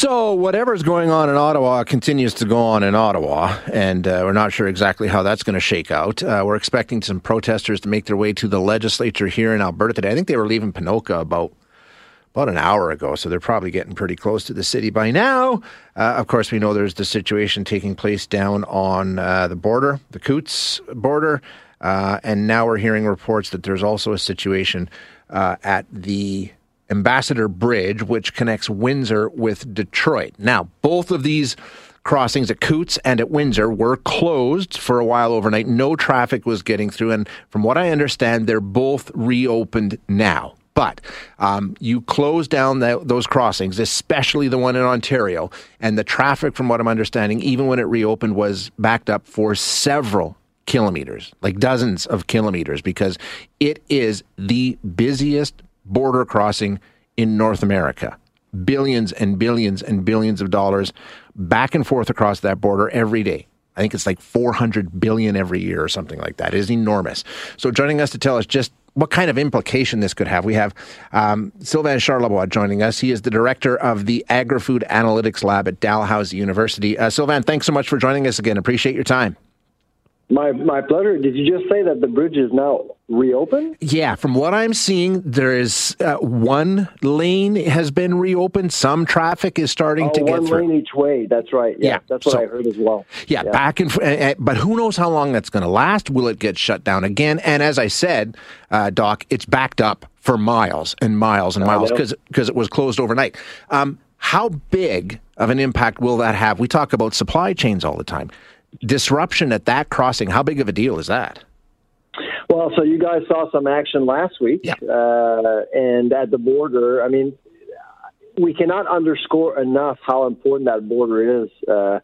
So, whatever's going on in Ottawa continues to go on in Ottawa, and uh, we're not sure exactly how that's going to shake out. Uh, we're expecting some protesters to make their way to the legislature here in Alberta today. I think they were leaving Ponoka about about an hour ago, so they're probably getting pretty close to the city by now. Uh, of course, we know there's the situation taking place down on uh, the border, the Coutts border, uh, and now we're hearing reports that there's also a situation uh, at the Ambassador Bridge, which connects Windsor with Detroit. Now, both of these crossings at Coutts and at Windsor were closed for a while overnight. No traffic was getting through. And from what I understand, they're both reopened now. But um, you close down the, those crossings, especially the one in Ontario, and the traffic, from what I'm understanding, even when it reopened, was backed up for several kilometers, like dozens of kilometers, because it is the busiest border crossing in North America. Billions and billions and billions of dollars back and forth across that border every day. I think it's like 400 billion every year or something like that. It is enormous. So joining us to tell us just what kind of implication this could have, we have um, Sylvain Charlebois joining us. He is the director of the Agri-Food Analytics Lab at Dalhousie University. Uh, Sylvain, thanks so much for joining us again. Appreciate your time. My my pleasure. Did you just say that the bridge is now reopened? Yeah, from what I'm seeing, there is uh, one lane has been reopened. Some traffic is starting oh, to get one through. lane each way. That's right. Yeah, Yeah, that's what so- I heard as well. Yeah, back and forth. But who knows how long that's going to last? Will it get shut down again? And as I said, uh, Doc, it's backed up for miles and miles and miles because because it was closed overnight. Um, how big of an impact will that have? We talk about supply chains all the time. Disruption at that crossing. How big of a deal is that? Well, so you guys saw some action last week, Yeah. uh, and at the border. I mean, we cannot underscore enough how important that border is uh,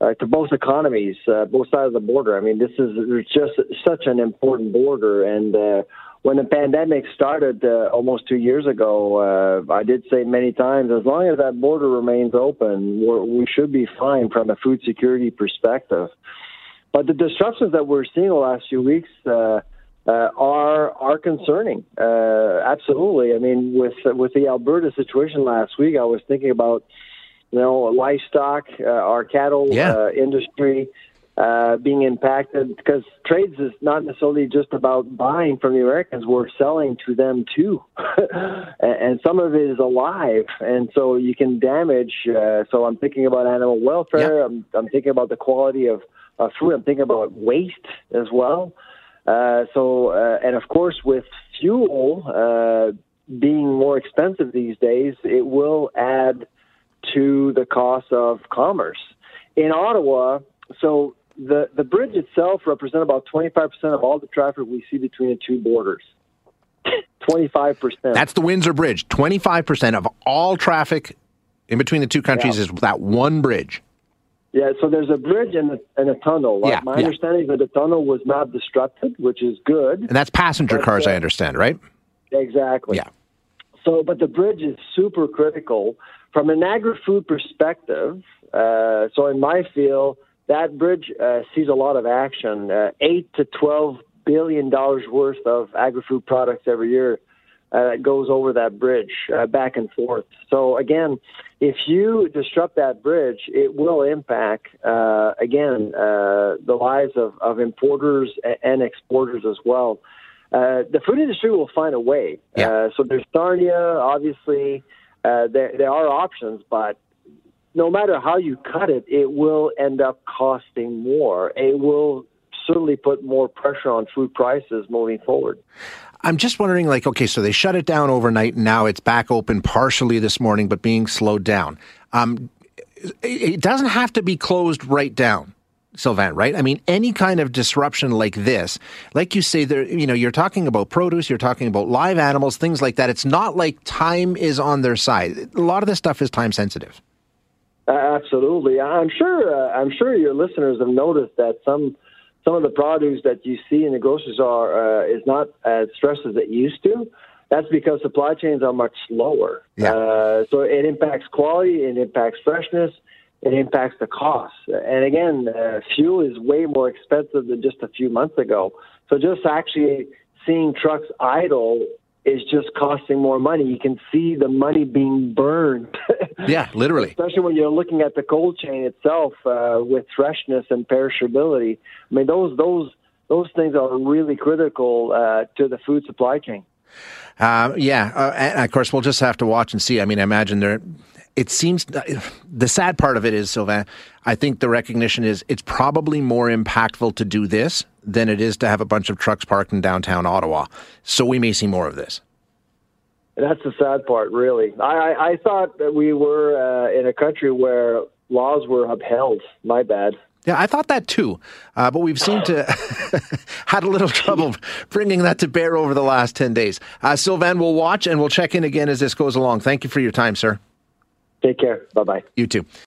uh, to both economies, uh, both sides of the border. I mean, this is just such an important border, and uh, when the pandemic started uh, almost two years ago, uh, I did say many times, as long as that border remains open, we're, we should be fine from a food security perspective. But the disruptions that we're seeing the last few weeks uh, uh, are are concerning. Uh, absolutely. I mean, with with the Alberta situation last week, I was thinking about you know livestock, uh, our cattle Yeah. uh, industry uh, being impacted because trades is not necessarily just about buying from the Americans. We're selling to them too, and, some of it is alive, and so you can damage. Uh, so I'm thinking about animal welfare. Yeah. I'm, I'm thinking about the quality of, of food. I'm thinking about waste as well. Uh, so, uh, and of course, with fuel uh, being more expensive these days, it will add to the cost of commerce. In Ottawa, so the, the bridge itself represents about 25% of all the traffic we see between the two borders. 25%. That's the Windsor Bridge. Twenty five percent of all traffic in between the two countries Yeah. is that one bridge. Yeah, so there's a bridge and a, and a tunnel. Yeah, My yeah. understanding is that the tunnel was not disrupted, which is good. And that's passenger But, cars, uh, I understand, right? Exactly. Yeah. So, but the bridge is super critical from an agri-food perspective. Uh, so, in my field, that bridge uh, sees a lot of action. Uh, Eight to twelve billion dollars worth of agri-food products every year uh, goes over that bridge uh, back and forth. So, again, if you disrupt that bridge, it will impact uh, again uh, the lives of, of importers and exporters as well. Uh, the food industry will find a way. Yeah. Uh, so there's Sarnia, obviously. Uh, there, there are options, but no matter how you cut it, it will end up costing more. It will certainly put more pressure on food prices moving forward. I'm just wondering, like, okay, so they shut it down overnight, and now it's back open partially this morning, but being slowed down. Um, it doesn't have to be closed right down, Sylvain, right? I mean, any kind of disruption like this, like you say, there, you know, you're talking about produce, you're talking about live animals, things like that. It's not like time is on their side. A lot of this stuff is time sensitive. Absolutely, I'm sure. Uh, I'm sure your listeners have noticed that some some of the produce that you see in the grocery store uh, is not as fresh as it used to. That's because supply chains are much slower. Yeah. Uh, so it impacts quality, it impacts freshness, it impacts the cost. And again, uh, fuel is way more expensive than just a few months ago. So just actually seeing trucks idle is just costing more money. You can see the money being burned. yeah, literally. Especially when you're looking at the cold chain itself uh, with freshness and perishability. I mean, those those those things are really critical uh, to the food supply chain. Uh, yeah, uh, and of course we'll just have to watch and see. I mean, I imagine there. It seems the sad part of it is, Sylvain. I think the recognition is it's probably more impactful to do this than it is to have a bunch of trucks parked in downtown Ottawa. So we may see more of this. That's the sad part, really. I, I, I thought that we were uh, in a country where laws were upheld. My bad. Yeah, I thought that too, uh, but we've seemed to had a little trouble bringing that to bear over the last ten days. Uh, Sylvain, we'll watch and we'll check in again as this goes along. Thank you for your time, sir. Take care. Bye bye. You too.